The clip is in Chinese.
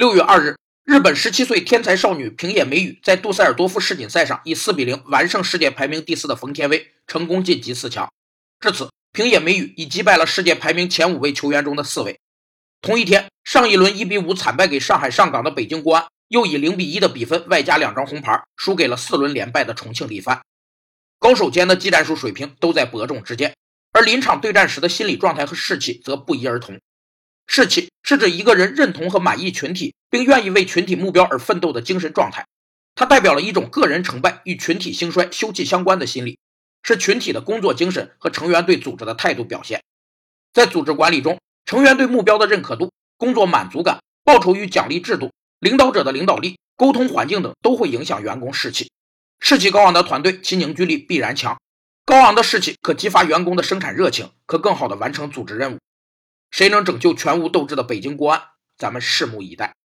六月二日，日本十七岁天才少女平野美宇在杜塞尔多夫世锦赛上以四比零完胜世界排名第四的冯天薇，成功晋级四强。至此，平野美宇已击败了世界排名前五位球员中的四位。同一天，上一轮一比五惨败给上海上港的北京国安，又以零比一的比分外加两张红牌，输给了四轮连败的重庆力帆。高手间的技战术水平都在伯仲之间，而临场对战时的心理状态和士气则不一而同。士气是指一个人认同和满意群体，并愿意为群体目标而奋斗的精神状态。它代表了一种个人成败与群体兴衰休戚相关的心理，是群体的工作精神和成员对组织的态度表现。在组织管理中，成员对目标的认可度、工作满足感、报酬与奖励制度、领导者的领导力、沟通环境等都会影响员工士气。士气高昂的团队，其凝聚力必然强。高昂的士气可激发员工的生产热情，可更好地完成组织任务。谁能拯救全无斗志的北京国安？咱们拭目以待。